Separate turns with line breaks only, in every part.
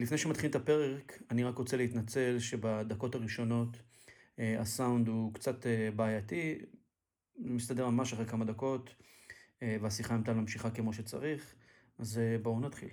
לפני שמתחילים את הפרק, אני רק רוצה להתנצל שבדקות הראשונות הסאונד הוא קצת בעייתי, זה מסתדר ממש אחרי כמה דקות, והשיחה עם טל ממשיכה כמו שצריך, אז בואו נתחיל.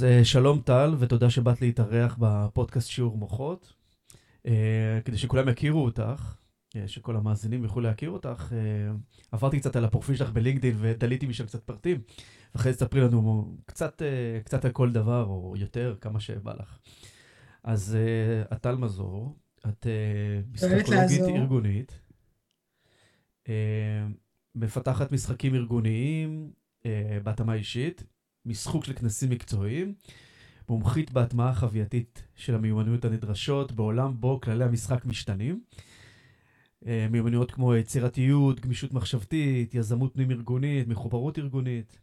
אז שלום טל, ותודה שבאת להתארח בפודקאסט שיעור מוחות. כדי שכולם יכירו אותך, שכל המאזינים יוכלו להכיר אותך, עברתי קצת על הפרופיל שלך בלינקדאין ודליתי משם קצת פרטים, ואחרי זה תספרי לנו קצת, קצת על כל דבר, או יותר, כמה שבא לך. אז את טל מזור, את פסיכולוגית ארגונית, מפתחת משחקים ארגוניים בהתאמה אישית, משחוק של כנסים מקצועיים, מומחית בהטמעה חווייתית של המיומנויות הנדרשות בעולם בו כללי המשחק משתנים. מיומנויות כמו יצירתיות, גמישות מחשבתית, יזמות פנים ארגונית, מחוברות ארגונית.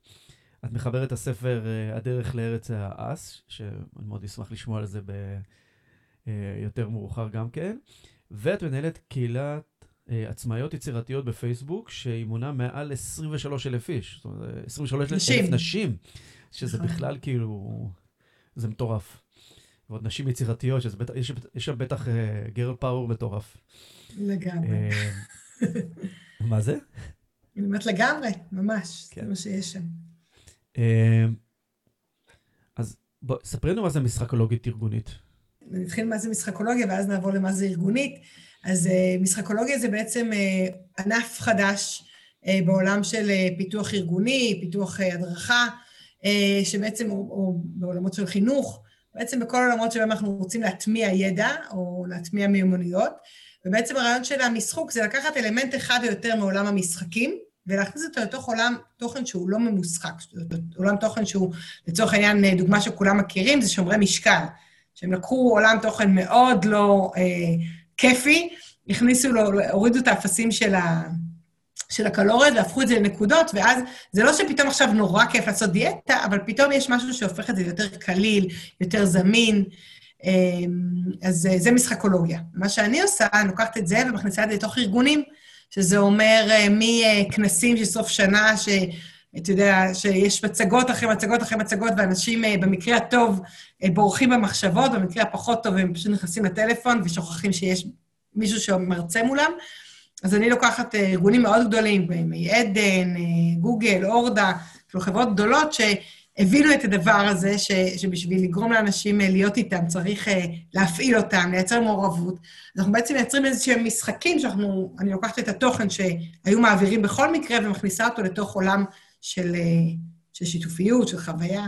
את מחברת הספר הדרך לארץ האס, שאני מאוד אשמח לשמוע על זה ביותר מאוחר גם כן, ואת מנהלת קהילת עצמאיות יצירתיות בפייסבוק, שהיא מונה מעל 23 אלף איש, זאת אומרת, 23 אלף נשים, שזה בכלל כאילו, זה מטורף. ועוד נשים יצירתיות, שיש שם בטח גרל פאוור מטורף.
לגמרי.
מה זה?
אני אומרת לגמרי, ממש, זה מה שיש שם.
אז בואי, ספרי לנו מה זה משחקולוגית ארגונית.
נתחיל מה זה משחקולוגיה, ואז נעבור למה זה ארגונית. אז משחקולוגיה זה בעצם ענף חדש בעולם של פיתוח ארגוני, פיתוח הדרכה, שבעצם, או בעולמות של חינוך, בעצם בכל העולמות שבהם אנחנו רוצים להטמיע ידע, או להטמיע מיומנויות, ובעצם הרעיון של המשחוק זה לקחת אלמנט אחד או יותר מעולם המשחקים, ולהכניס אותו לתוך עולם תוכן שהוא לא ממושחק, עולם תוכן שהוא, לצורך העניין, דוגמה שכולם מכירים, זה שומרי משקל, שהם לקחו עולם תוכן מאוד לא כיפי, הכניסו לו, הורידו את האפסים של הקלוריות והפכו את זה לנקודות, ואז זה לא שפתאום עכשיו נורא כיף לעשות דיאטה, אבל פתאום יש משהו שהופך את זה ליותר קליל, יותר זמין. אז זה משחקולוגיה. מה שאני עושה, אני לוקחת את זה ומכניסה את זה לתוך ארגונים, שזה אומר מכנסים של סוף שנה, שאתה יודע, שיש מצגות אחרי מצגות אחרי מצגות, ואנשים במקרה הטוב בורחים במחשבות, במקרה הפחות טוב הם פשוט נכנסים לטלפון ושוכחים שיש מישהו שמרצה מולם. אז אני לוקחת ארגונים מאוד גדולים, עדן, גוגל, אורדה, כאילו חברות גדולות שהבינו את הדבר הזה, שבשביל לגרום לאנשים להיות איתם צריך להפעיל אותם, לייצר מעורבות. אז אנחנו בעצם מייצרים איזשהם משחקים שאנחנו, אני לוקחת את התוכן שהיו מעבירים בכל מקרה ומכניסה אותו לתוך עולם של שיתופיות, של חוויה.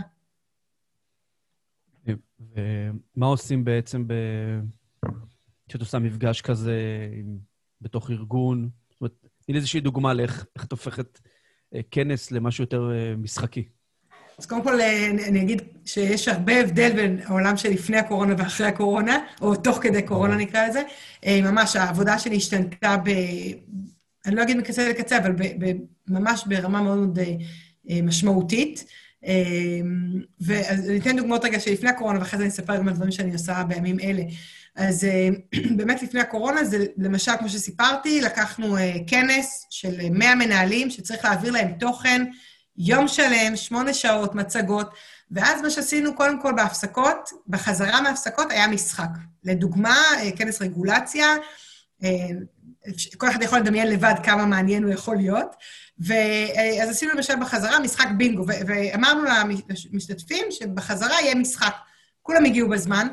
ומה עושים בעצם ב... כשאת עושה מפגש כזה בתוך ארגון? זאת אומרת, תני לי איזושהי דוגמה לאיך את הופכת כנס למשהו יותר משחקי.
אז קודם כל, אני אגיד שיש הרבה הבדל בין העולם של לפני הקורונה ואחרי הקורונה, או תוך כדי קורונה נקרא לזה. ממש, העבודה שלי השתנתה ב... אני לא אגיד מקצה לקצה, אבל ממש ברמה מאוד משמעותית. ואני אתן דוגמאות רגע של לפני הקורונה, ואחרי זה אני אספר גם על דברים שאני עושה בימים אלה. אז באמת לפני הקורונה, זה למשל, כמו שסיפרתי, לקחנו כנס של 100 מנהלים שצריך להעביר להם תוכן, יום שלם, שמונה שעות, מצגות, ואז מה שעשינו, קודם כל בהפסקות, בחזרה מההפסקות היה משחק. לדוגמה, כנס רגולציה, כל אחד יכול לדמיין לבד כמה מעניין הוא יכול להיות, ואז עשינו למשל בחזרה משחק בינגו, ואמרנו למשתתפים שבחזרה יהיה משחק. כולם הגיעו בזמן,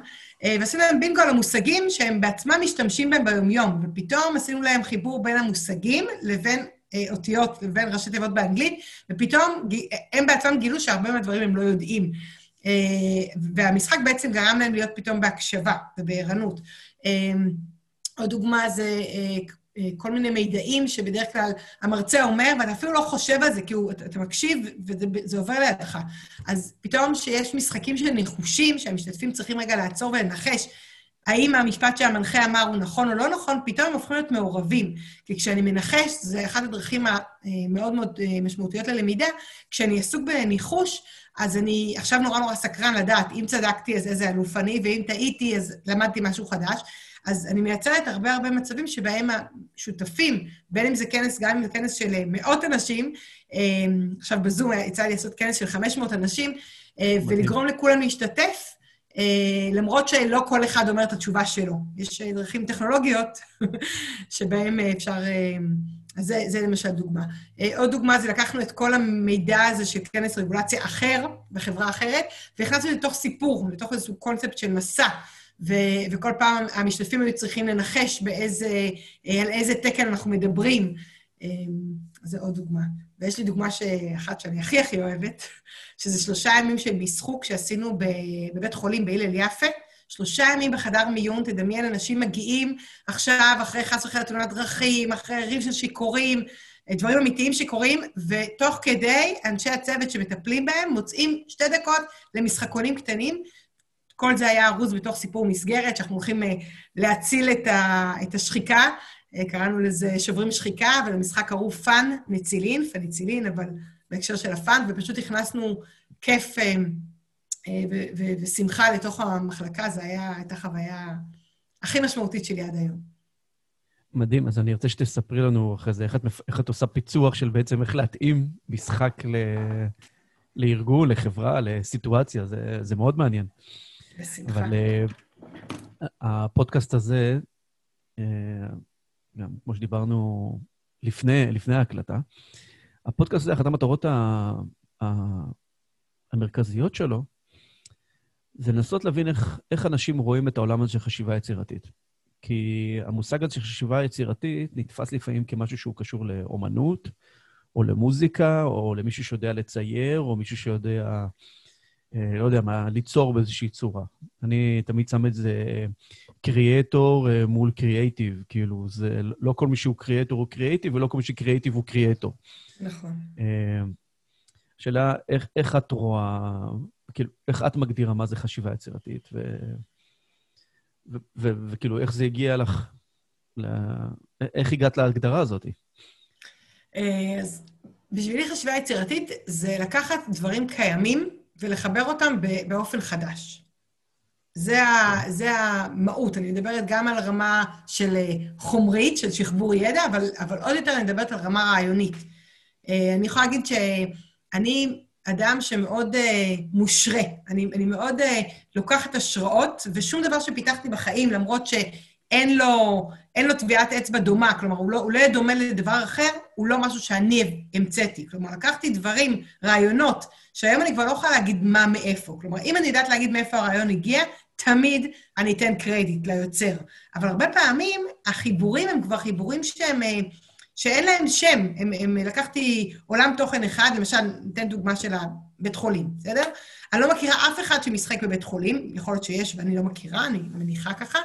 ועשינו להם בינגו על המושגים שהם בעצמם משתמשים בהם ביומיום, ופתאום עשינו להם חיבור בין המושגים לבין אותיות, לבין ראשי תיבות באנגלית, ופתאום הם בעצמם גילו שהרבה מהדברים הם לא יודעים. והמשחק בעצם גרם להם להיות פתאום בהקשבה ובערנות. עוד דוגמה זה כל מיני מידעים שבדרך כלל המרצה אומר, ואתה אפילו לא חושב על זה, כי אתה מקשיב וזה עובר לידך. אז פתאום שיש משחקים של ניחושים, שהמשתתפים צריכים רגע לעצור ולנחש, האם המשפט שהמנחה אמר הוא נכון או לא נכון, פתאום הם הופכים להיות מעורבים. כי כשאני מנחש, זה אחת הדרכים המאוד מאוד משמעותיות ללמידה, כשאני עסוק בניחוש, אז אני עכשיו נורא נורא סקרן לדעת, אם צדקתי אז איזה אלוף אני, ואם טעיתי אז למדתי משהו חדש. אז אני מייצרת הרבה הרבה מצבים שבהם השותפים, בין אם זה כנס, גם אם זה כנס של מאות אנשים, עכשיו בזום יצא לי לעשות כנס של 500 אנשים, ולגרום לכולם להשתתף, למרות שלא כל אחד אומר את התשובה שלו. יש דרכים טכנולוגיות שבהם אפשר... אז זה, זה למשל דוגמה. עוד דוגמה זה לקחנו את כל המידע הזה של כנס רגולציה אחר, בחברה אחרת, והכנסנו לתוך סיפור, לתוך איזשהו קונספט של מסע. ו- וכל פעם המשתתפים היו צריכים לנחש באיזה, על איזה תקן אנחנו מדברים. זו עוד דוגמה. ויש לי דוגמה אחת שאני הכי הכי אוהבת, שזה שלושה ימים של משחוק שעשינו בבית חולים בהלל יפה. שלושה ימים בחדר מיון, תדמיין, אנשים מגיעים עכשיו, אחרי חס וחלילה תאונת דרכים, אחרי ריב של שיכורים, דברים אמיתיים שקורים, ותוך כדי אנשי הצוות שמטפלים בהם מוצאים שתי דקות למשחקונים קטנים. כל זה היה ארוז בתוך סיפור מסגרת, שאנחנו הולכים להציל את השחיקה. קראנו לזה שוברים שחיקה, ולמשחק קראו fun נצילין, פניצילין, אבל בהקשר של ה fun, ופשוט הכנסנו כיף ושמחה לתוך המחלקה, זו הייתה חוויה הכי משמעותית שלי עד היום.
מדהים, אז אני רוצה שתספרי לנו אחרי זה איך את, איך את עושה פיצוח של בעצם איך להתאים משחק ל, לארגון, לחברה, לסיטואציה, זה, זה מאוד מעניין.
בשמחה.
אבל uh, הפודקאסט הזה, uh, גם כמו שדיברנו לפני, לפני ההקלטה, הפודקאסט הזה, אחת המטרות ה, ה, המרכזיות שלו, זה לנסות להבין איך, איך אנשים רואים את העולם הזה של חשיבה יצירתית. כי המושג הזה של חשיבה יצירתית נתפס לפעמים כמשהו שהוא קשור לאומנות, או למוזיקה, או למישהו שיודע לצייר, או מישהו שיודע, לא יודע מה, ליצור באיזושהי צורה. אני תמיד שם את זה קריאטור מול קריאייטיב, כאילו, זה לא כל מי שהוא קריאטור הוא קריאייטיב, ולא כל מי שקריאייטיב הוא קריאטור.
נכון.
השאלה, איך, איך את רואה, כאילו, איך את מגדירה מה זה חשיבה יצירתית, ו... וכאילו, איך זה הגיע לך, איך הגעת להגדרה הזאת?
אז בשבילי חשיבה יצירתית זה לקחת דברים קיימים ולחבר אותם באופן חדש. זה, ה, זה המהות. אני מדברת גם על רמה של חומרית, של שכבור ידע, אבל, אבל עוד יותר אני מדברת על רמה רעיונית. אני יכולה להגיד שאני אדם שמאוד uh, מושרה. אני, אני מאוד לוקחת השראות, ושום דבר שפיתחתי בחיים, למרות שאין לו, לו טביעת אצבע דומה, כלומר, הוא לא, הוא לא יהיה דומה לדבר אחר, הוא לא משהו שאני המצאתי. כלומר, לקחתי דברים, רעיונות, שהיום אני כבר לא יכולה להגיד מה מאיפה. כלומר, אם אני יודעת להגיד מאיפה הרעיון הגיע, תמיד אני אתן קרדיט ליוצר. אבל הרבה פעמים החיבורים הם כבר חיבורים שהם... Uh, שאין להם שם. הם, הם לקחתי עולם תוכן אחד, למשל, ניתן דוגמה של הבית חולים, בסדר? אני לא מכירה אף אחד שמשחק בבית חולים, יכול להיות שיש ואני לא מכירה, אני מניחה ככה,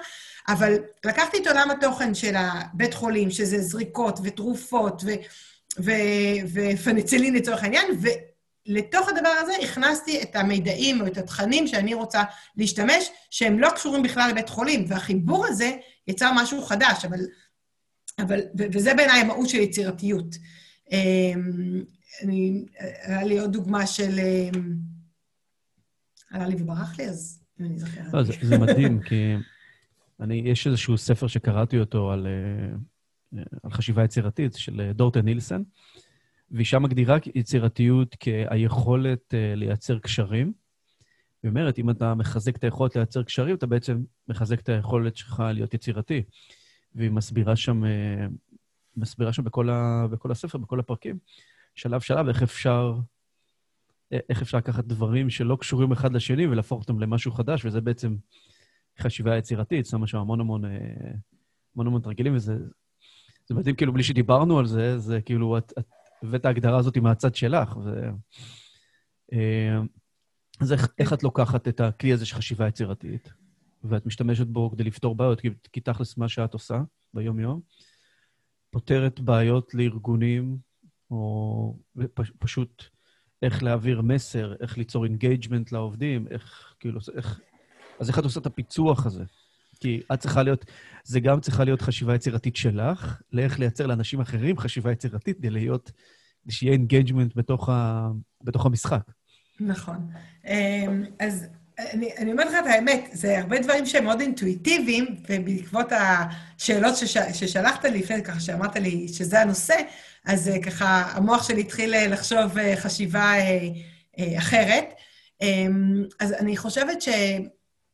אבל לקחתי את עולם התוכן של הבית חולים, שזה זריקות ותרופות ו- ו- ופניצילין לצורך העניין, ולתוך הדבר הזה הכנסתי את המידעים או את התכנים שאני רוצה להשתמש, שהם לא קשורים בכלל לבית חולים, והחיבור הזה יצר משהו חדש, אבל אבל, וזה בעיניי המהות של יצירתיות. אמ, אני, היה לי עוד דוגמה של... אמ, עלה לי וברח לי, אז אני זוכרת.
לא, זה מדהים, כי אני, יש איזשהו ספר שקראתי אותו על, אה, על חשיבה יצירתית, של דורטן נילסון, והיא שם מגדירה יצירתיות כהיכולת אה, לייצר קשרים. היא אומרת, אם אתה מחזק את היכולת לייצר קשרים, אתה בעצם מחזק את היכולת שלך להיות יצירתי. והיא מסבירה שם, אה, מסבירה שם בכל, ה, בכל הספר, בכל הפרקים, שלב שלב, איך אפשר, איך אפשר לקחת דברים שלא קשורים אחד לשני ולהפוך אותם למשהו חדש, וזה בעצם חשיבה יצירתית, שמה שם המון המון, אה, המון המון תרגילים, וזה זה מדהים, כאילו, בלי שדיברנו על זה, זה כאילו, את, את הבאת ההגדרה הזאת מהצד שלך, ו... אה, אז איך, איך את לוקחת את הכלי הזה של חשיבה יצירתית? ואת משתמשת בו כדי לפתור בעיות, כי, כי תכלס מה שאת עושה ביום-יום, פותרת בעיות לארגונים, או פשוט איך להעביר מסר, איך ליצור engagement לעובדים, איך, כאילו, איך... אז איך את עושה את הפיצוח הזה? כי את צריכה להיות, זה גם צריכה להיות חשיבה יצירתית שלך, לאיך לייצר לאנשים אחרים חשיבה יצירתית כדי להיות, שיהיה engagement בתוך, ה, בתוך המשחק.
נכון. אמ, אז אני, אני אומרת לך את האמת, זה הרבה דברים שהם מאוד אינטואיטיביים, ובעקבות השאלות שש, ששלחת לי לפני, ככה שאמרת לי שזה הנושא, אז אה, ככה המוח שלי התחיל אה, לחשוב אה, חשיבה אחרת. אמ, אז אני חושבת ש...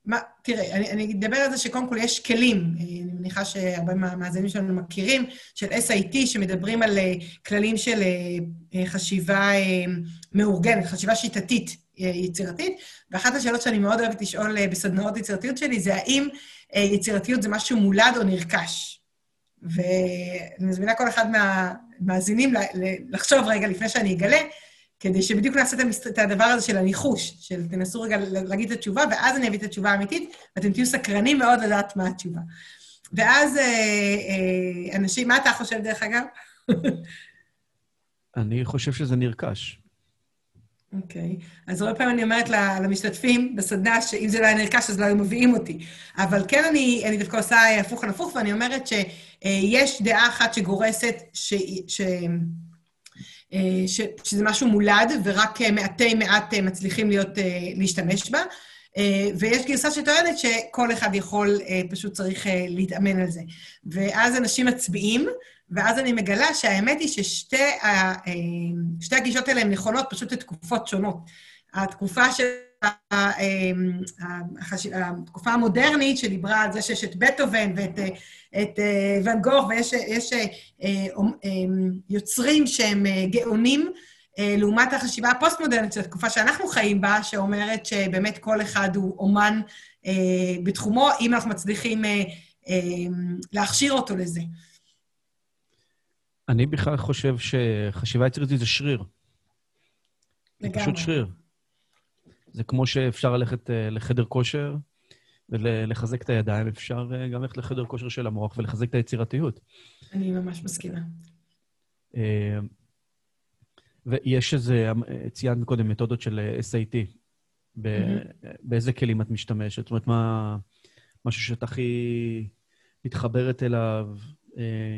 מה, תראה, אני, אני אדבר על זה שקודם כל יש כלים, אני מניחה שהרבה מהמאזינים שלנו מכירים, של SIT, שמדברים על כללים של חשיבה מאורגנת, חשיבה שיטתית יצירתית, ואחת השאלות שאני מאוד אוהבת לשאול בסדנאות יצירתיות שלי זה האם יצירתיות זה משהו מולד או נרכש. ואני מזמינה כל אחד מהמאזינים לחשוב רגע לפני שאני אגלה, כדי שבדיוק נעשה את הדבר הזה של הניחוש, של תנסו רגע להגיד את התשובה, ואז אני אביא את התשובה האמיתית, ואתם תהיו סקרנים מאוד לדעת מה התשובה. ואז אה, אה, אנשים, מה אתה חושב, דרך אגב?
אני חושב שזה נרכש.
אוקיי. Okay. אז הרבה פעמים אני אומרת למשתתפים בסדנה, שאם זה לא היה נרכש, אז לא היו מביאים אותי. אבל כן, אני, אני דווקא עושה הפוך על הפוך, ואני אומרת שיש דעה אחת שגורסת ש, ש, ש, שזה משהו מולד, ורק מעטי מעט מצליחים להיות, להשתמש בה. ויש גרסה שטוענת שכל אחד יכול, פשוט צריך להתאמן על זה. ואז אנשים מצביעים, ואז אני מגלה שהאמת היא ששתי ה, הגישות האלה הן נכונות פשוט לתקופות שונות. התקופה של... התקופה המודרנית שדיברה על זה שיש את בטהובן ואת את ואן גוך, ויש יש, יוצרים שהם גאונים, לעומת החשיבה הפוסט-מודרנית של התקופה שאנחנו חיים בה, שאומרת שבאמת כל אחד הוא אומן בתחומו, אם אנחנו מצליחים להכשיר אותו לזה.
אני בכלל חושב שחשיבה יצירתית זה שריר. לגמרי. זה פשוט שריר. זה כמו שאפשר ללכת אה, לחדר כושר ולחזק את הידיים, אפשר אה, גם ללכת לחדר כושר של המוח ולחזק את היצירתיות.
אני ממש מסכימה.
אה, ויש איזה, ציינת קודם מתודות של SAT. באיזה כלים את משתמשת? זאת אומרת, מה משהו שאת הכי מתחברת אליו,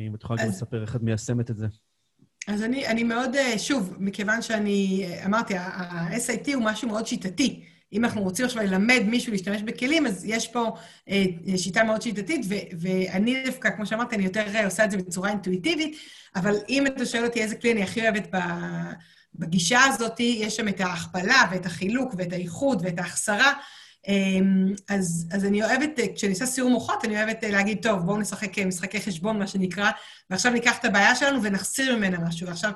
אם את יכולה גם לספר איך את מיישמת את זה.
אז אני, אני מאוד, אה, שוב, מכיוון שאני, אה, אמרתי, ה-SIT הוא משהו מאוד שיטתי. אם אנחנו רוצים עכשיו ללמד מישהו להשתמש בכלים, אז יש פה אה, שיטה מאוד שיטתית, ו- ואני דווקא, כמו שאמרתי, אני יותר עושה את זה בצורה אינטואיטיבית, אבל אם אתה שואל אותי איזה כלי אני הכי אוהבת בגישה הזאת, יש שם את ההכפלה ואת החילוק ואת האיחוד ואת ההחסרה, אז, אז אני אוהבת, כשאני עושה סיור מוחות, אני אוהבת אה, להגיד, טוב, בואו נשחק אה, משחקי חשבון, מה שנקרא, ועכשיו ניקח את הבעיה שלנו ונחסיר ממנה משהו, ועכשיו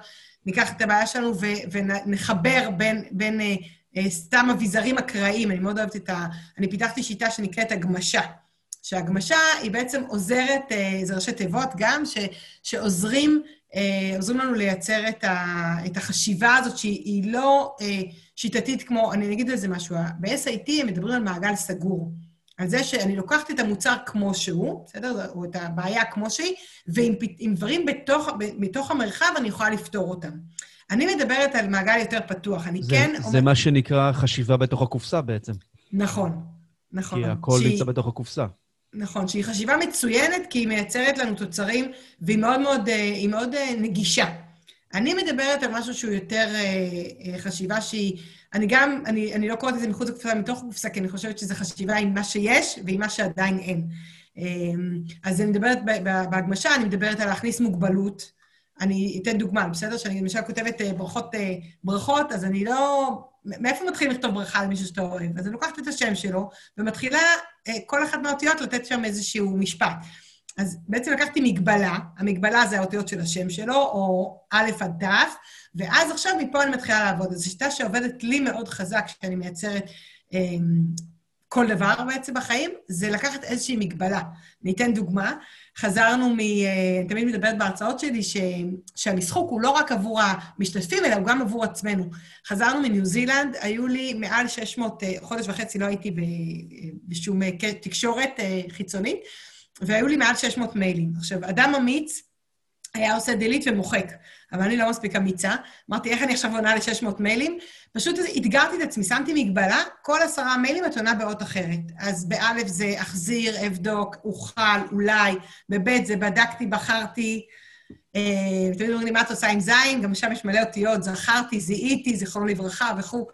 ניקח את הבעיה שלנו ו, ונחבר בין, בין אה, אה, סתם אביזרים אקראיים. אני מאוד אוהבת את ה... אני פיתחתי שיטה שנקראת הגמשה. שהגמשה היא בעצם עוזרת, אה, זה ראשי תיבות גם, ש, שעוזרים אה, עוזרים לנו לייצר את, ה, את החשיבה הזאת שהיא לא אה, שיטתית כמו, אני אגיד על זה משהו, ב-SIT הם מדברים על מעגל סגור. על זה שאני לוקחת את המוצר כמו שהוא, בסדר? או את הבעיה כמו שהיא, ועם דברים בתוך, בתוך המרחב אני יכולה לפתור אותם. אני מדברת על מעגל יותר פתוח. אני
זה,
כן...
זה אומר... מה שנקרא חשיבה בתוך הקופסה בעצם.
נכון, נכון.
כי הכל שהיא... נמצא בתוך הקופסה.
נכון, שהיא חשיבה מצוינת, כי היא מייצרת לנו תוצרים, והיא מאוד מאוד, אה, מאוד אה, נגישה. אני מדברת על משהו שהוא יותר אה, חשיבה שהיא... אני גם, אני, אני לא קוראת לזה מחוץ לקופסה, מתוך הקופסה, כי אני חושבת שזו חשיבה עם מה שיש ועם מה שעדיין אין. אז אני מדברת בהגמשה, אני מדברת על להכניס מוגבלות. אני אתן דוגמה, בסדר? שאני למשל כותבת ברכות, ברכות, אז אני לא... מאיפה מתחילים לכתוב ברכה למישהו שאתה אוהב? אז אני לוקחת את השם שלו, ומתחילה אה, כל אחת מהאותיות לתת שם איזשהו משפט. אז בעצם לקחתי מגבלה, המגבלה זה האותיות של השם שלו, או א' עד ת', ואז עכשיו מפה אני מתחילה לעבוד. זו שיטה שעובדת לי מאוד חזק כשאני מייצרת אה, כל דבר בעצם בחיים, זה לקחת איזושהי מגבלה. אני אתן דוגמה. חזרנו מ... אה, אני תמיד מדברת בהרצאות שלי ש... שהמשחוק הוא לא רק עבור המשתתפים, אלא הוא גם עבור עצמנו. חזרנו מניו זילנד, היו לי מעל 600, אה, חודש וחצי לא הייתי בשום אה, תקשורת חיצונית, והיו לי מעל 600 מיילים. עכשיו, אדם אמיץ היה עושה delete ומוחק. אבל אני לא מספיק אמיצה. אמרתי, איך אני עכשיו עונה ל-600 מיילים? פשוט אתגרתי את עצמי, שמתי מגבלה, כל עשרה מיילים את עונה באות אחרת. אז באלף זה אחזיר, אבדוק, אוכל, אולי, בבית זה בדקתי, בחרתי. אה, תמיד אומרים לי, מה את עושה עם זין? גם שם יש מלא אותיות, זכרתי, זיהיתי, זיכרונו לברכה וכו'.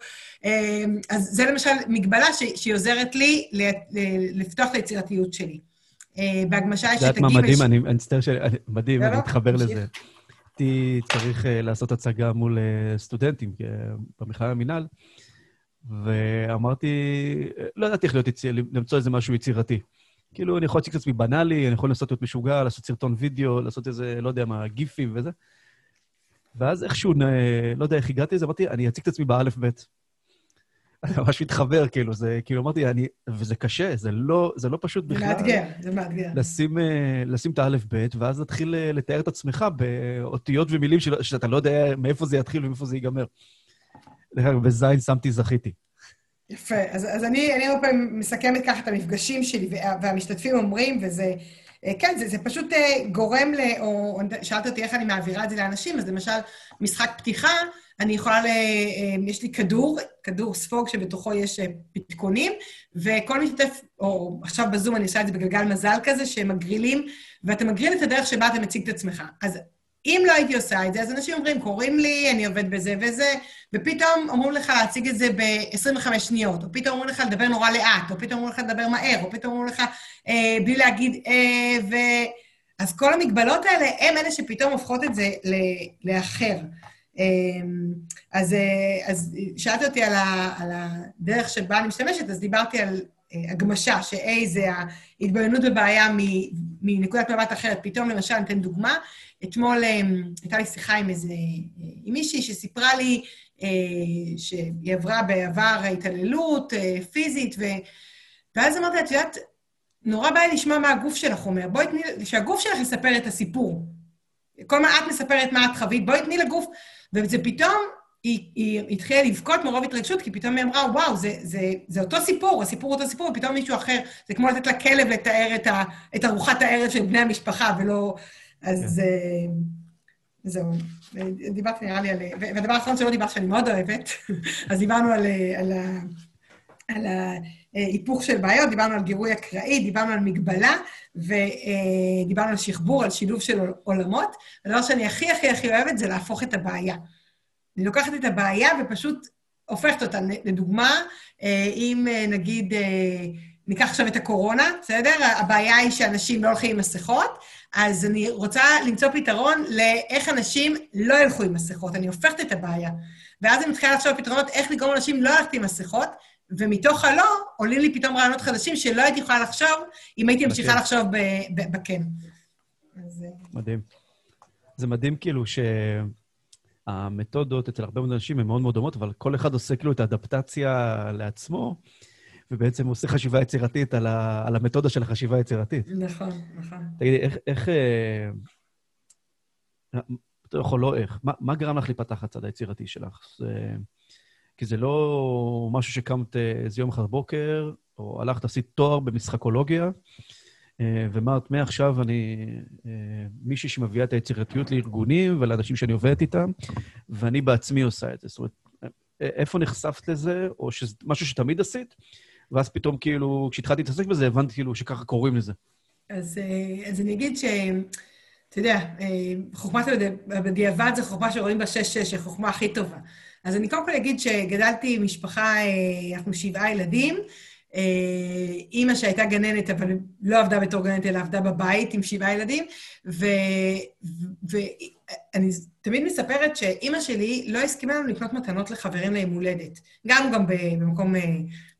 אה, אז זה למשל מגבלה שהיא עוזרת לי לפתוח את היצירתיות שלי. אה, בהגמשה יש את
הגימל... את יודעת מה מדהים? אני מצטער ש... מדהים, אני מתחבר לזה. הייתי צריך לעשות הצגה מול סטודנטים במכלל המינהל, ואמרתי, לא ידעתי איך למצוא איזה משהו יצירתי. כאילו, אני יכול להציג את עצמי בנאלי, אני יכול לנסות להיות משוגע, לעשות סרטון וידאו, לעשות איזה, לא יודע מה, גיפים וזה. ואז איכשהו, לא יודע איך הגעתי לזה, אמרתי, אני אציג את עצמי באלף-בית. אני ממש מתחבר, כאילו, זה, כאילו, אמרתי, אני, וזה קשה, זה לא, זה לא פשוט בכלל.
זה מאתגר, זה מאתגר.
לשים, אה, לשים את האלף-בית, ואז להתחיל אה, לתאר את עצמך באותיות ומילים של, שאתה לא יודע מאיפה זה יתחיל ומאיפה זה ייגמר. דרך אגב, בזין שמתי זכיתי.
יפה. אז, אז אני, אני הרבה פעמים מסכמת ככה את המפגשים שלי, והמשתתפים אומרים, וזה... אה, כן, זה, זה פשוט אה, גורם ל... או שאלת אותי איך אני מעבירה את זה לאנשים, אז למשל, משחק פתיחה, אני יכולה ל... אה, יש לי כדור, כדור ספוג שבתוכו יש פתקונים, וכל משתתף, או עכשיו בזום אני עושה את זה בגלגל מזל כזה, שהם מגרילים, ואתה מגריל את הדרך שבה אתה מציג את עצמך. אז אם לא הייתי עושה את זה, אז אנשים אומרים, קוראים לי, אני עובד בזה וזה, ופתאום אומרים לך להציג את זה ב-25 שניות, או פתאום אומרים לך לדבר נורא לאט, או פתאום אומרים לך לדבר מהר, או פתאום אומרים לך אה, בלי להגיד אה, ו... אז כל המגבלות האלה הם אלה שפתאום הופכות את זה לאחר. אה, אז, אה, אז שאלת אותי על, ה, על הדרך שבה אני משתמשת, אז דיברתי על אה, הגמשה, ש-A זה ההתבוננות בבעיה מנקודת מבט אחרת. פתאום, למשל, אני אתן דוגמה, אתמול אה, הייתה לי שיחה עם איזה, אה, עם מישהי שסיפרה לי שהיא עברה בעבר התעללות פיזית, ו... ואז אמרתי את יודעת, נורא בא לי לשמוע מה הגוף שלך אומר. בואי תני, שהגוף שלך יספר את הסיפור. כל מה את מספרת מה את חווית, בואי תני לגוף. וזה פתאום היא, היא התחילה לבכות מרוב התרגשות, כי פתאום היא אמרה, וואו, זה, זה, זה אותו סיפור, הסיפור אותו סיפור, ופתאום מישהו אחר, זה כמו לתת לכלב לתאר את, ה, את ארוחת הערב של בני המשפחה, ולא... אז כן. זהו, דיברתי נראה לי על... והדבר האחרון שלא דיברת, שאני מאוד אוהבת, אז דיברנו על, ההיפוך של בעיות, דיברנו על גירוי אקראי, דיברנו על מגבלה, ודיברנו על שחבור, על שילוב של עולמות. הדבר שאני הכי הכי הכי אוהבת זה להפוך את הבעיה. אני לוקחת את הבעיה ופשוט הופכת אותה. לדוגמה, אה, אם אה, נגיד, אה, ניקח עכשיו את הקורונה, בסדר? הבעיה היא שאנשים לא הולכים עם מסכות, אז אני רוצה למצוא פתרון לאיך אנשים לא ילכו עם מסכות. אני הופכת את הבעיה. ואז אני מתחילה לחשוב פתרונות איך לגרום לאנשים לא ללכת עם מסכות, ומתוך הלא עולים לי פתאום רעיונות חדשים שלא הייתי יכולה לחשוב אם הייתי ממשיכה לחשוב בכן.
מדהים. זה מדהים כאילו ש... המתודות אצל הרבה מאוד אנשים הן מאוד מאוד דומות, אבל כל אחד עושה כאילו את האדפטציה לעצמו, ובעצם עושה חשיבה יצירתית על, ה, על המתודה של החשיבה היצירתית.
נכון, נכון.
תגידי, איך... איך אה, יותר יכול לא איך, מה, מה גרם לך להיפתח הצד היצירתי שלך? זה, כי זה לא משהו שקמת איזה יום אחר בוקר, או הלכת, עשית תואר במשחקולוגיה, אה, ואמרת, מעכשיו אני אה, מישהי שמביאה את היצירתיות לארגונים ולאנשים שאני עובדת איתם, ואני בעצמי עושה את זה. זאת אומרת, אה, איפה נחשפת לזה, או שזה משהו שתמיד עשית, ואז פתאום כאילו, כשהתחלתי להתעסק בזה, הבנתי כאילו שככה קוראים לזה.
אז, אז אני אגיד ש... אתה יודע, חוכמת בדיעבד זה חוכמה שרואים בה שש-שש, החוכמה הכי טובה. אז אני קודם כל אגיד שגדלתי עם משפחה, אנחנו שבעה ילדים, אה, אימא שהייתה גננת, אבל לא עבדה בתור גננת, אלא עבדה בבית עם שבעה ילדים, ואני תמיד מספרת שאימא שלי לא הסכימה לנו לקנות מתנות לחברים ליום הולדת. גם גם במקום אה,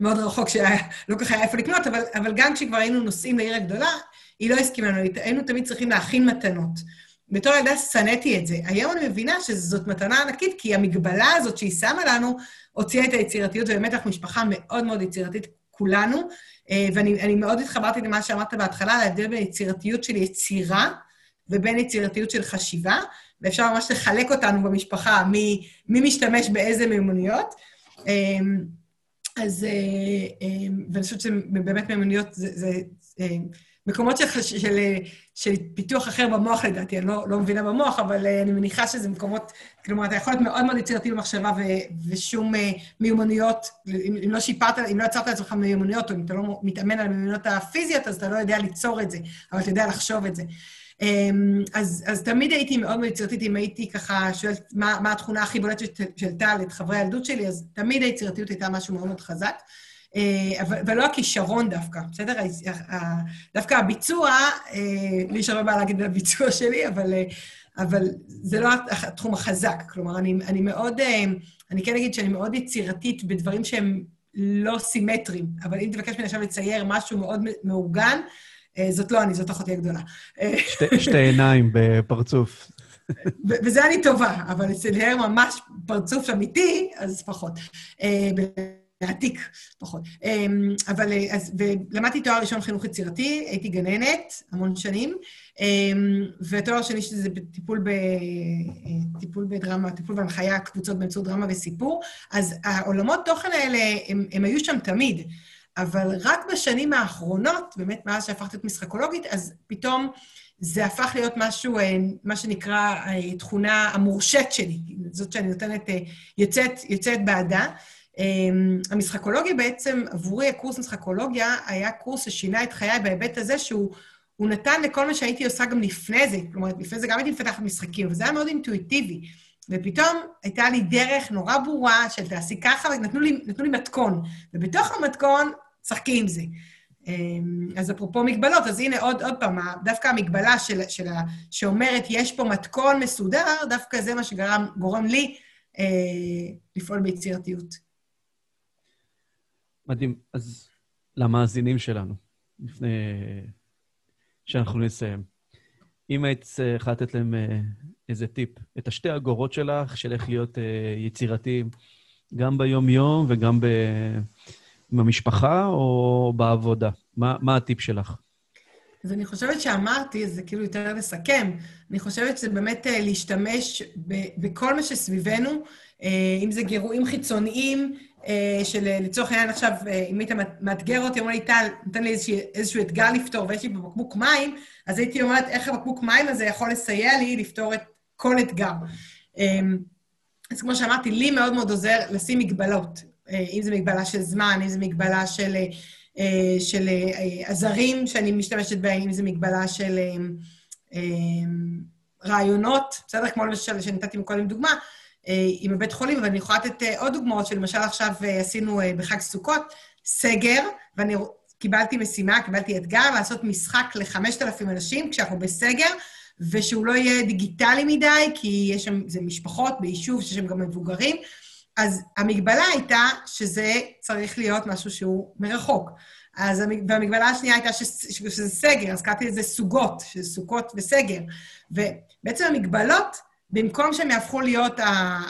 מאוד רחוק שלא כל כך היה איפה לקנות, אבל, אבל גם כשכבר היינו נוסעים לעיר הגדולה, היא לא הסכימה לנו, היינו תמיד צריכים להכין מתנות. בתור ילדה שנאתי את זה. היום אני מבינה שזאת מתנה ענקית, כי המגבלה הזאת שהיא שמה לנו, הוציאה את היצירתיות, ובאמת אנחנו משפחה מאוד מאוד יצירתית כולנו, אה, ואני מאוד התחברתי למה שאמרת בהתחלה, על ההבדל בין יצירתיות של יצירה ובין יצירתיות של חשיבה, ואפשר ממש לחלק אותנו במשפחה, מי, מי משתמש באיזה מיומנויות. אה, אז, אה, ואני חושבת שבאמת מיומנויות זה, זה מקומות של, של, של פיתוח אחר במוח לדעתי, אני לא, לא מבינה במוח, אבל אני מניחה שזה מקומות, כלומר, אתה יכול להיות מאוד מאוד יצירתי במחשבה ו, ושום מיומנויות, אם, אם לא שיפרת, אם לא יצרת לעצמך מיומנויות, או אם אתה לא מתאמן על המיומנויות הפיזיות, אז אתה לא יודע ליצור את זה, אבל אתה יודע לחשוב את זה. אמ, אז, אז תמיד הייתי מאוד מאוד יצירתית, אם הייתי ככה שואלת מה, מה התכונה הכי בולטת של, של טל, את חברי הילדות שלי, אז תמיד היצירתיות הייתה משהו מאוד מאוד חזק. אה, ולא הכישרון דווקא, בסדר? דווקא הביצוע, אה, לי יש הרבה בעיה להגיד על הביצוע שלי, אבל, אה, אבל זה לא התחום החזק. כלומר, אני, אני מאוד, אני כן אגיד שאני מאוד יצירתית בדברים שהם לא סימטריים, אבל אם תבקש ממני עכשיו לצייר משהו מאוד מאורגן, זאת לא אני, זאת אחותי הגדולה.
שתי, שתי עיניים בפרצוף.
וזה אני טובה, אבל אצל ממש פרצוף אמיתי, אז פחות. להעתיק פחות. אמ, אבל, אה, אז, ולמדתי תואר ראשון חינוך יצירתי, הייתי גננת המון שנים, אמ, ותואר שני שזה בטיפול ב... אה, טיפול בדרמה, טיפול בהנחיה, קבוצות באמצעות דרמה וסיפור, אז העולמות תוכן האלה, הם, הם היו שם תמיד, אבל רק בשנים האחרונות, באמת מאז שהפכתי להיות משחקולוגית, אז פתאום זה הפך להיות משהו, אה, מה שנקרא תכונה המורשת שלי, זאת שאני נותנת, יוצאת, יוצאת בעדה. אמ, המשחקולוגיה בעצם, עבורי הקורס משחקולוגיה היה קורס ששינה את חיי בהיבט הזה שהוא נתן לכל מה שהייתי עושה גם לפני זה, כלומר, לפני זה גם הייתי מפתחת משחקים, וזה היה מאוד אינטואיטיבי. ופתאום הייתה לי דרך נורא ברורה של תעשי ככה, ונתנו לי, לי מתכון. ובתוך המתכון, שחקי עם זה. אמ, אז אפרופו מגבלות, אז הנה עוד, עוד פעם, דווקא המגבלה של, של שאומרת, יש פה מתכון מסודר, דווקא זה מה שגורם לי אה, לפעול ביצירתיות.
מדהים. אז למאזינים שלנו, לפני שאנחנו נסיים, אם היית צריכה לתת להם אה, איזה טיפ, את השתי אגורות שלך, של איך להיות אה, יצירתיים, גם ביום-יום וגם ב... עם המשפחה או בעבודה? מה, מה הטיפ שלך?
אז אני חושבת שאמרתי, זה כאילו יותר לסכם, אני חושבת שזה באמת אה, להשתמש בכל מה שסביבנו, אם זה גירויים חיצוניים, אה, של אה, לצורך העניין עכשיו, אה, אם היית מאתגר אותי, אומר לי, טל, נותן לי איזשהו, איזשהו אתגר לפתור, ויש לי בבקבוק מים, אז הייתי אומרת, איך הבקבוק מים הזה יכול לסייע לי לפתור את כל אתגר. אז כמו שאמרתי, לי מאוד מאוד עוזר לשים מגבלות, אם זו מגבלה של זמן, אם זו מגבלה של, של עזרים שאני משתמשת בהם, אם זו מגבלה של רעיונות, בסדר? כמו למשל שנתתי מקודם דוגמה, אה, עם הבית חולים, ואני יכולה לתת אה, עוד דוגמאות שלמשל עכשיו אה, עשינו בחג סוכות, סגר, ואני קיבלתי משימה, קיבלתי אתגר לעשות משחק ל-5,000 אנשים כשאנחנו בסגר, ושהוא לא יהיה דיגיטלי מדי, כי יש שם, זה משפחות ביישוב שיש שם גם מבוגרים. אז המגבלה הייתה שזה צריך להיות משהו שהוא מרחוק. אז והמגבלה השנייה הייתה שזה סגר, אז קראתי לזה סוגות, שזה סוכות וסגר. ובעצם המגבלות במקום שהם יהפכו להיות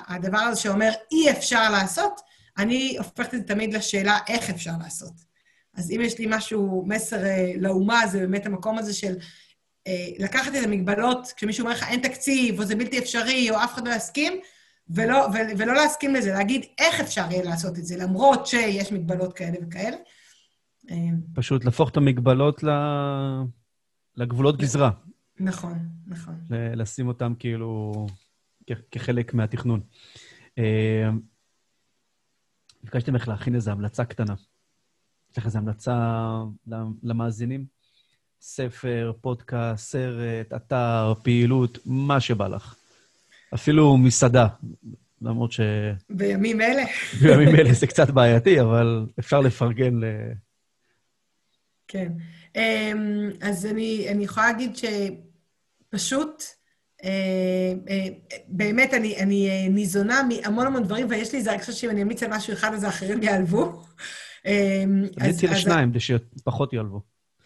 הדבר הזה שאומר אי אפשר לעשות, אני הופכת את זה תמיד לשאלה איך אפשר לעשות. אז אם יש לי משהו, מסר אה, לאומה, זה באמת המקום הזה של אה, לקחת את המגבלות, כשמישהו אומר לך אין תקציב, או זה בלתי אפשרי, או אף אחד לא יסכים, ולא, ולא להסכים לזה, להגיד איך אפשר יהיה לעשות את זה, למרות שיש מגבלות כאלה וכאלה.
אה, פשוט להפוך את המגבלות לגבולות גזרה.
נכון, נכון.
לשים אותם כאילו כחלק מהתכנון. אה, ביקשתי ממך להכין איזו המלצה קטנה. יש לך איזו המלצה למאזינים? ספר, פודקאסט, סרט, אתר, פעילות, מה שבא לך. אפילו מסעדה, למרות ש...
בימים אלה.
בימים אלה זה קצת בעייתי, אבל אפשר לפרגן ל...
כן. אמ, אז אני, אני יכולה להגיד שפשוט, אה, אה, באמת, אני, אני אה, ניזונה מהמון המון דברים, ויש לי איזה הרגשה שאם אני אמליץ על משהו אחד, אז האחרים יעלבו.
אמליצי לשניים, כדי שפחות יעלבו.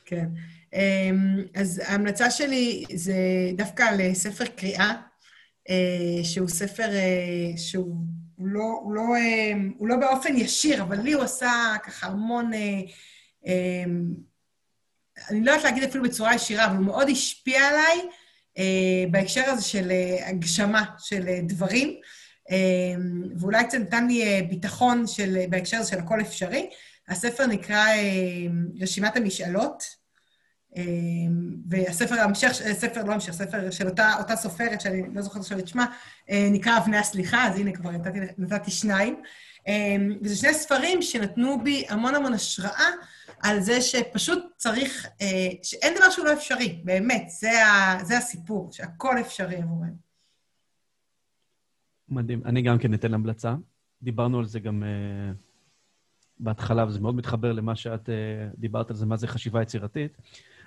כן. אז ההמלצה שלי זה דווקא לספר קריאה, שהוא ספר שהוא לא, הוא לא, הוא לא באופן ישיר, אבל לי הוא עשה ככה המון... אני לא יודעת להגיד אפילו בצורה ישירה, אבל הוא מאוד השפיע עליי אה, בהקשר הזה של אה, הגשמה של אה, דברים, אה, ואולי קצת נתן לי אה, ביטחון של, אה, בהקשר הזה של הכל אפשרי. הספר נקרא אה, רשימת המשאלות, והספר ההמשך, ספר, לא המשך, ספר של אותה, אותה סופרת, שאני לא זוכרת עכשיו את שמה, נקרא אבני הסליחה, אז הנה כבר נתתי, נתתי שניים. וזה שני ספרים שנתנו בי המון המון השראה על זה שפשוט צריך, שאין דבר שהוא לא אפשרי, באמת, זה, ה, זה הסיפור, שהכל אפשרי עבורנו.
מדהים. אני גם כן אתן המלצה. דיברנו על זה גם uh, בהתחלה, וזה מאוד מתחבר למה שאת uh, דיברת על זה, מה זה חשיבה יצירתית.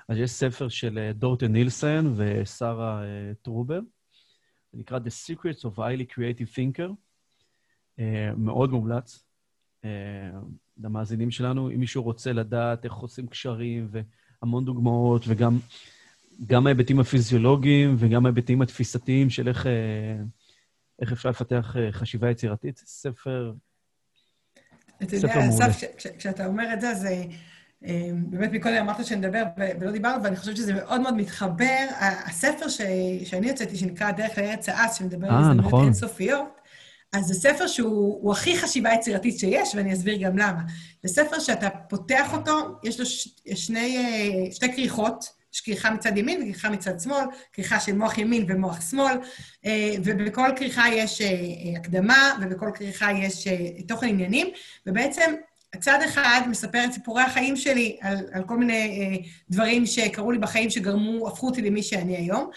אז יש ספר של uh, דורטן נילסון ושרה uh, טרובר, זה נקרא The Secrets of Highly Creative Thinker, uh, מאוד מומלץ. למאזינים שלנו, אם מישהו רוצה לדעת איך עושים קשרים והמון דוגמאות, וגם גם ההיבטים הפיזיולוגיים וגם ההיבטים התפיסתיים של איך... איך אפשר לפתח אה, חשיבה יצירתית. ספר.
אתה יודע, אסף, כשאתה אומר את זה, אז אה, באמת מקודם אמרת שנדבר ולא דיברנו, ואני חושבת שזה מאוד מאוד מתחבר. הספר ש, שאני הוצאתי, שנקרא דרך לארץ האס, שמדבר על
אה,
הזדמנויות
נכון.
אינסופיות, אז זה ספר שהוא הכי חשיבה יצירתית שיש, ואני אסביר גם למה. זה ספר שאתה פותח אותו, יש לו ש, שני, שתי כריכות, יש כריכה מצד ימין וכריכה מצד שמאל, כריכה של מוח ימין ומוח שמאל, אה, ובכל כריכה יש אה, הקדמה, ובכל כריכה יש אה, תוכן עניינים, ובעצם הצד אחד מספר את סיפורי החיים שלי על, על כל מיני דברים שקרו לי בחיים שגרמו, הפכו אותי למי שאני היום,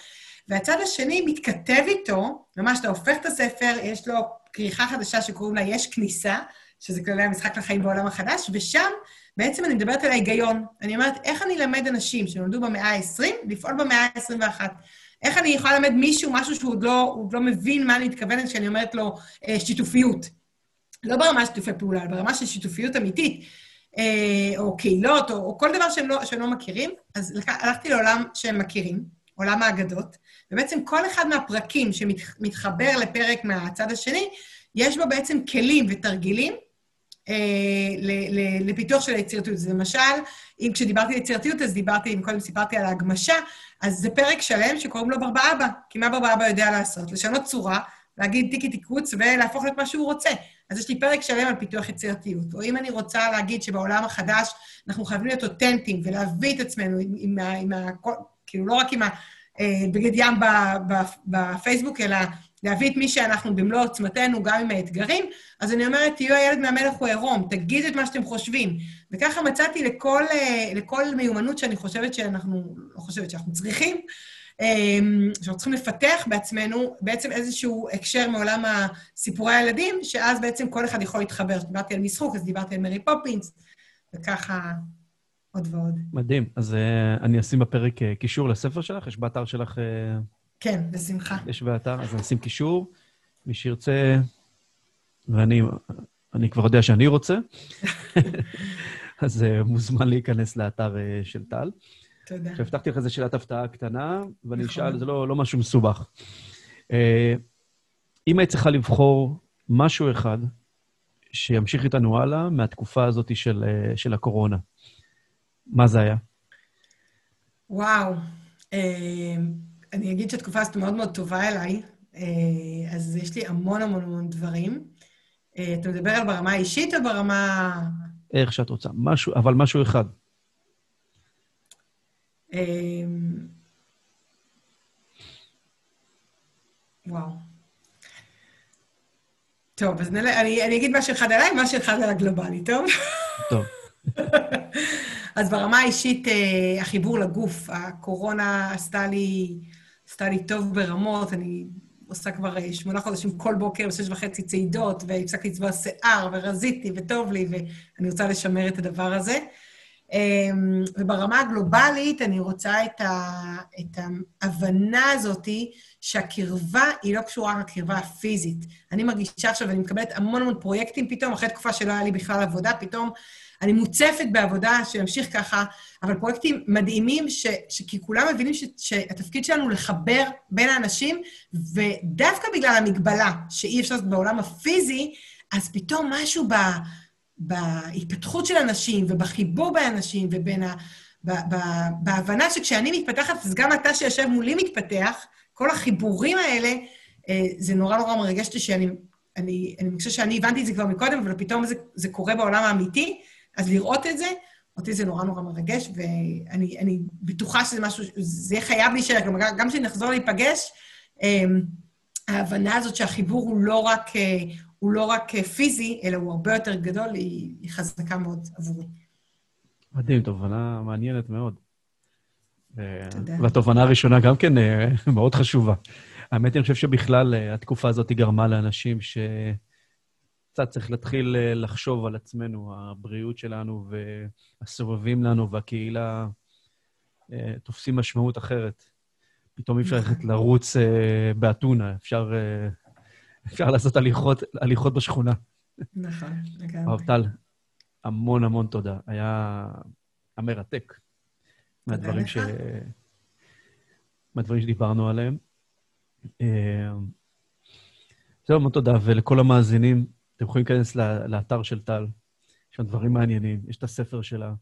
והצד השני מתכתב איתו, ממש אתה הופך את הספר, יש לו כריכה חדשה שקוראים לה יש כניסה, שזה כללי המשחק לחיים בעולם החדש, ושם בעצם אני מדברת על ההיגיון. אני אומרת, איך אני אלמד אנשים שנולדו במאה ה-20 לפעול במאה ה-21? איך אני יכולה ללמד מישהו משהו שהוא עוד לא, עוד לא מבין מה אני מתכוונת כשאני אומרת לו אה, שיתופיות? לא ברמה של שיתופי פעולה, אלא ברמה של שיתופיות אמיתית, אה, או קהילות, או, או כל דבר שהם לא, שהם לא מכירים. אז הלכתי לעולם שהם מכירים, עולם האגדות, ובעצם כל אחד מהפרקים שמתחבר לפרק מהצד השני, יש בו בעצם כלים ותרגילים אה, לפיתוח של היצירתיות. אז למשל, אם כשדיברתי על יצירתיות, אז דיברתי, אם קודם סיפרתי על ההגמשה, אז זה פרק שלם שקוראים לו ברבא אבא, כי מה ברבא אבא יודע לעשות? לשנות צורה, להגיד טיקי טיקוץ ולהפוך להיות מה שהוא רוצה. אז יש לי פרק שלם על פיתוח יצירתיות. או אם אני רוצה להגיד שבעולם החדש אנחנו חייבים להיות אותנטיים ולהביא את עצמנו עם, עם, עם, עם כאילו לא רק עם הבגד אה, ים בפייסבוק, אלא להביא את מי שאנחנו במלוא עוצמתנו, גם עם האתגרים, אז אני אומרת, תהיו הילד מהמלך הוא עירום, תגיד את מה שאתם חושבים. וככה מצאתי לכל, אה, לכל מיומנות שאני חושבת שאנחנו, לא חושבת שאנחנו צריכים, שאנחנו צריכים לפתח בעצמנו בעצם איזשהו הקשר מעולם הסיפורי הילדים, שאז בעצם כל אחד יכול להתחבר. דיברתי על משחוק, אז דיברתי על מרי פופינס, וככה עוד ועוד.
מדהים. אז uh, אני אשים בפרק uh, קישור לספר שלך, יש באתר שלך... Uh...
כן, בשמחה.
יש באתר, אז נשים קישור. מי שירצה, ואני אני כבר יודע שאני רוצה, אז uh, מוזמן להיכנס לאתר uh, של טל.
תודה.
הבטחתי לך איזה שאלת הפתעה קטנה, ואני נכון. אשאל, זה לא, לא משהו מסובך. Uh, אם היית צריכה לבחור משהו אחד שימשיך איתנו הלאה מהתקופה הזאת של, uh, של הקורונה, מה זה היה?
וואו. Uh... אני אגיד שהתקופה הזאת מאוד מאוד טובה אליי, אה, אז יש לי המון המון המון דברים. אה, אתה מדבר על ברמה האישית או ברמה...
איך שאת רוצה, משהו, אבל משהו אחד.
אה, וואו. טוב, אז אני, אני אגיד משהו אחד עליי, משהו אחד על הגלובלי, טוב?
טוב.
אז ברמה האישית, החיבור לגוף, הקורונה עשתה לי... עשתה לי טוב ברמות, אני עושה כבר אה, שמונה חודשים כל בוקר בשש וחצי צעידות, והפסקתי לצבוע שיער, ורזיתי, וטוב לי, ואני רוצה לשמר את הדבר הזה. אמ, וברמה הגלובלית, אני רוצה את, ה, את ההבנה הזאת שהקרבה היא לא קשורה לקרבה הפיזית. אני מרגישה עכשיו, אני מקבלת המון המון פרויקטים פתאום, אחרי תקופה שלא היה לי בכלל עבודה, פתאום אני מוצפת בעבודה שימשיך ככה, אבל פרויקטים מדהימים, ש, שכי כולם מבינים ש, שהתפקיד שלנו לחבר בין האנשים, ודווקא בגלל המגבלה שאי אפשר לעשות בעולם הפיזי, אז פתאום משהו ב, בהתפתחות של אנשים ובחיבור בין אנשים ובין ה... בהבנה שכשאני מתפתחת, אז גם אתה שיושב מולי מתפתח, כל החיבורים האלה, אה, זה נורא נורא מרגש אותי שאני... אני, אני חושבת שאני הבנתי את זה כבר מקודם, אבל פתאום זה, זה קורה בעולם האמיתי, אז לראות את זה, אותי זה נורא נורא מרגש, ואני בטוחה שזה משהו, זה חייב להישאר, גם, כשנחזור להיפגש, אמ, ההבנה הזאת שהחיבור הוא לא רק, אה, הוא לא רק פיזי, אלא הוא הרבה יותר גדול, היא, היא חזקה מאוד עבורי.
מדהים, תובנה מעניינת מאוד. תודה. והתובנה הראשונה גם כן אה, מאוד חשובה. האמת אני חושב שבכלל אה, התקופה הזאת גרמה לאנשים שקצת צריך להתחיל לחשוב על עצמנו, הבריאות שלנו והסובבים לנו והקהילה תופסים משמעות אחרת. פתאום אי אפשר ללכת נכון. לרוץ אה, באתונה, אפשר, אה, אפשר לעשות הליכות, הליכות בשכונה.
נכון, לגמרי.
הרב טל, המון המון תודה. היה המרתק מהדברים, ש... מהדברים שדיברנו עליהם. אה, זהו, המון תודה. ולכל המאזינים, אתם יכולים להיכנס לאתר של טל, יש שם דברים מעניינים, יש את הספר שלה.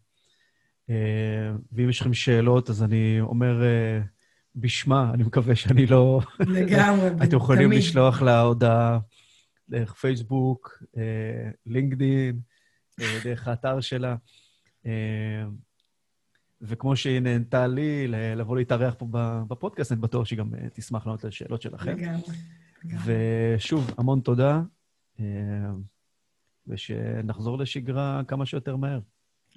אה, ואם יש לכם שאלות, אז אני אומר... בשמה, אני מקווה שאני לא...
לגמרי,
תמיד. אתם יכולים לשלוח לה הודעה דרך פייסבוק, אה, לינקדין, אה, דרך האתר שלה. אה, וכמו שהיא נהנתה לי לבוא להתארח פה בפודקאסט, אני בטוח שהיא גם תשמח לענות לשאלות שלכם.
לגמרי.
ושוב, המון תודה, ושנחזור לשגרה כמה שיותר מהר.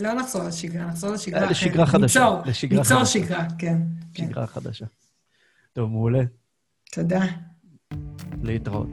לא נחזור לשגרה, נחזור לשגרה אחרת.
לשגרה חדשה.
ניצור, ניצור שגרה, כן.
שגרה חדשה. טוב, מעולה.
תודה.
להתראות.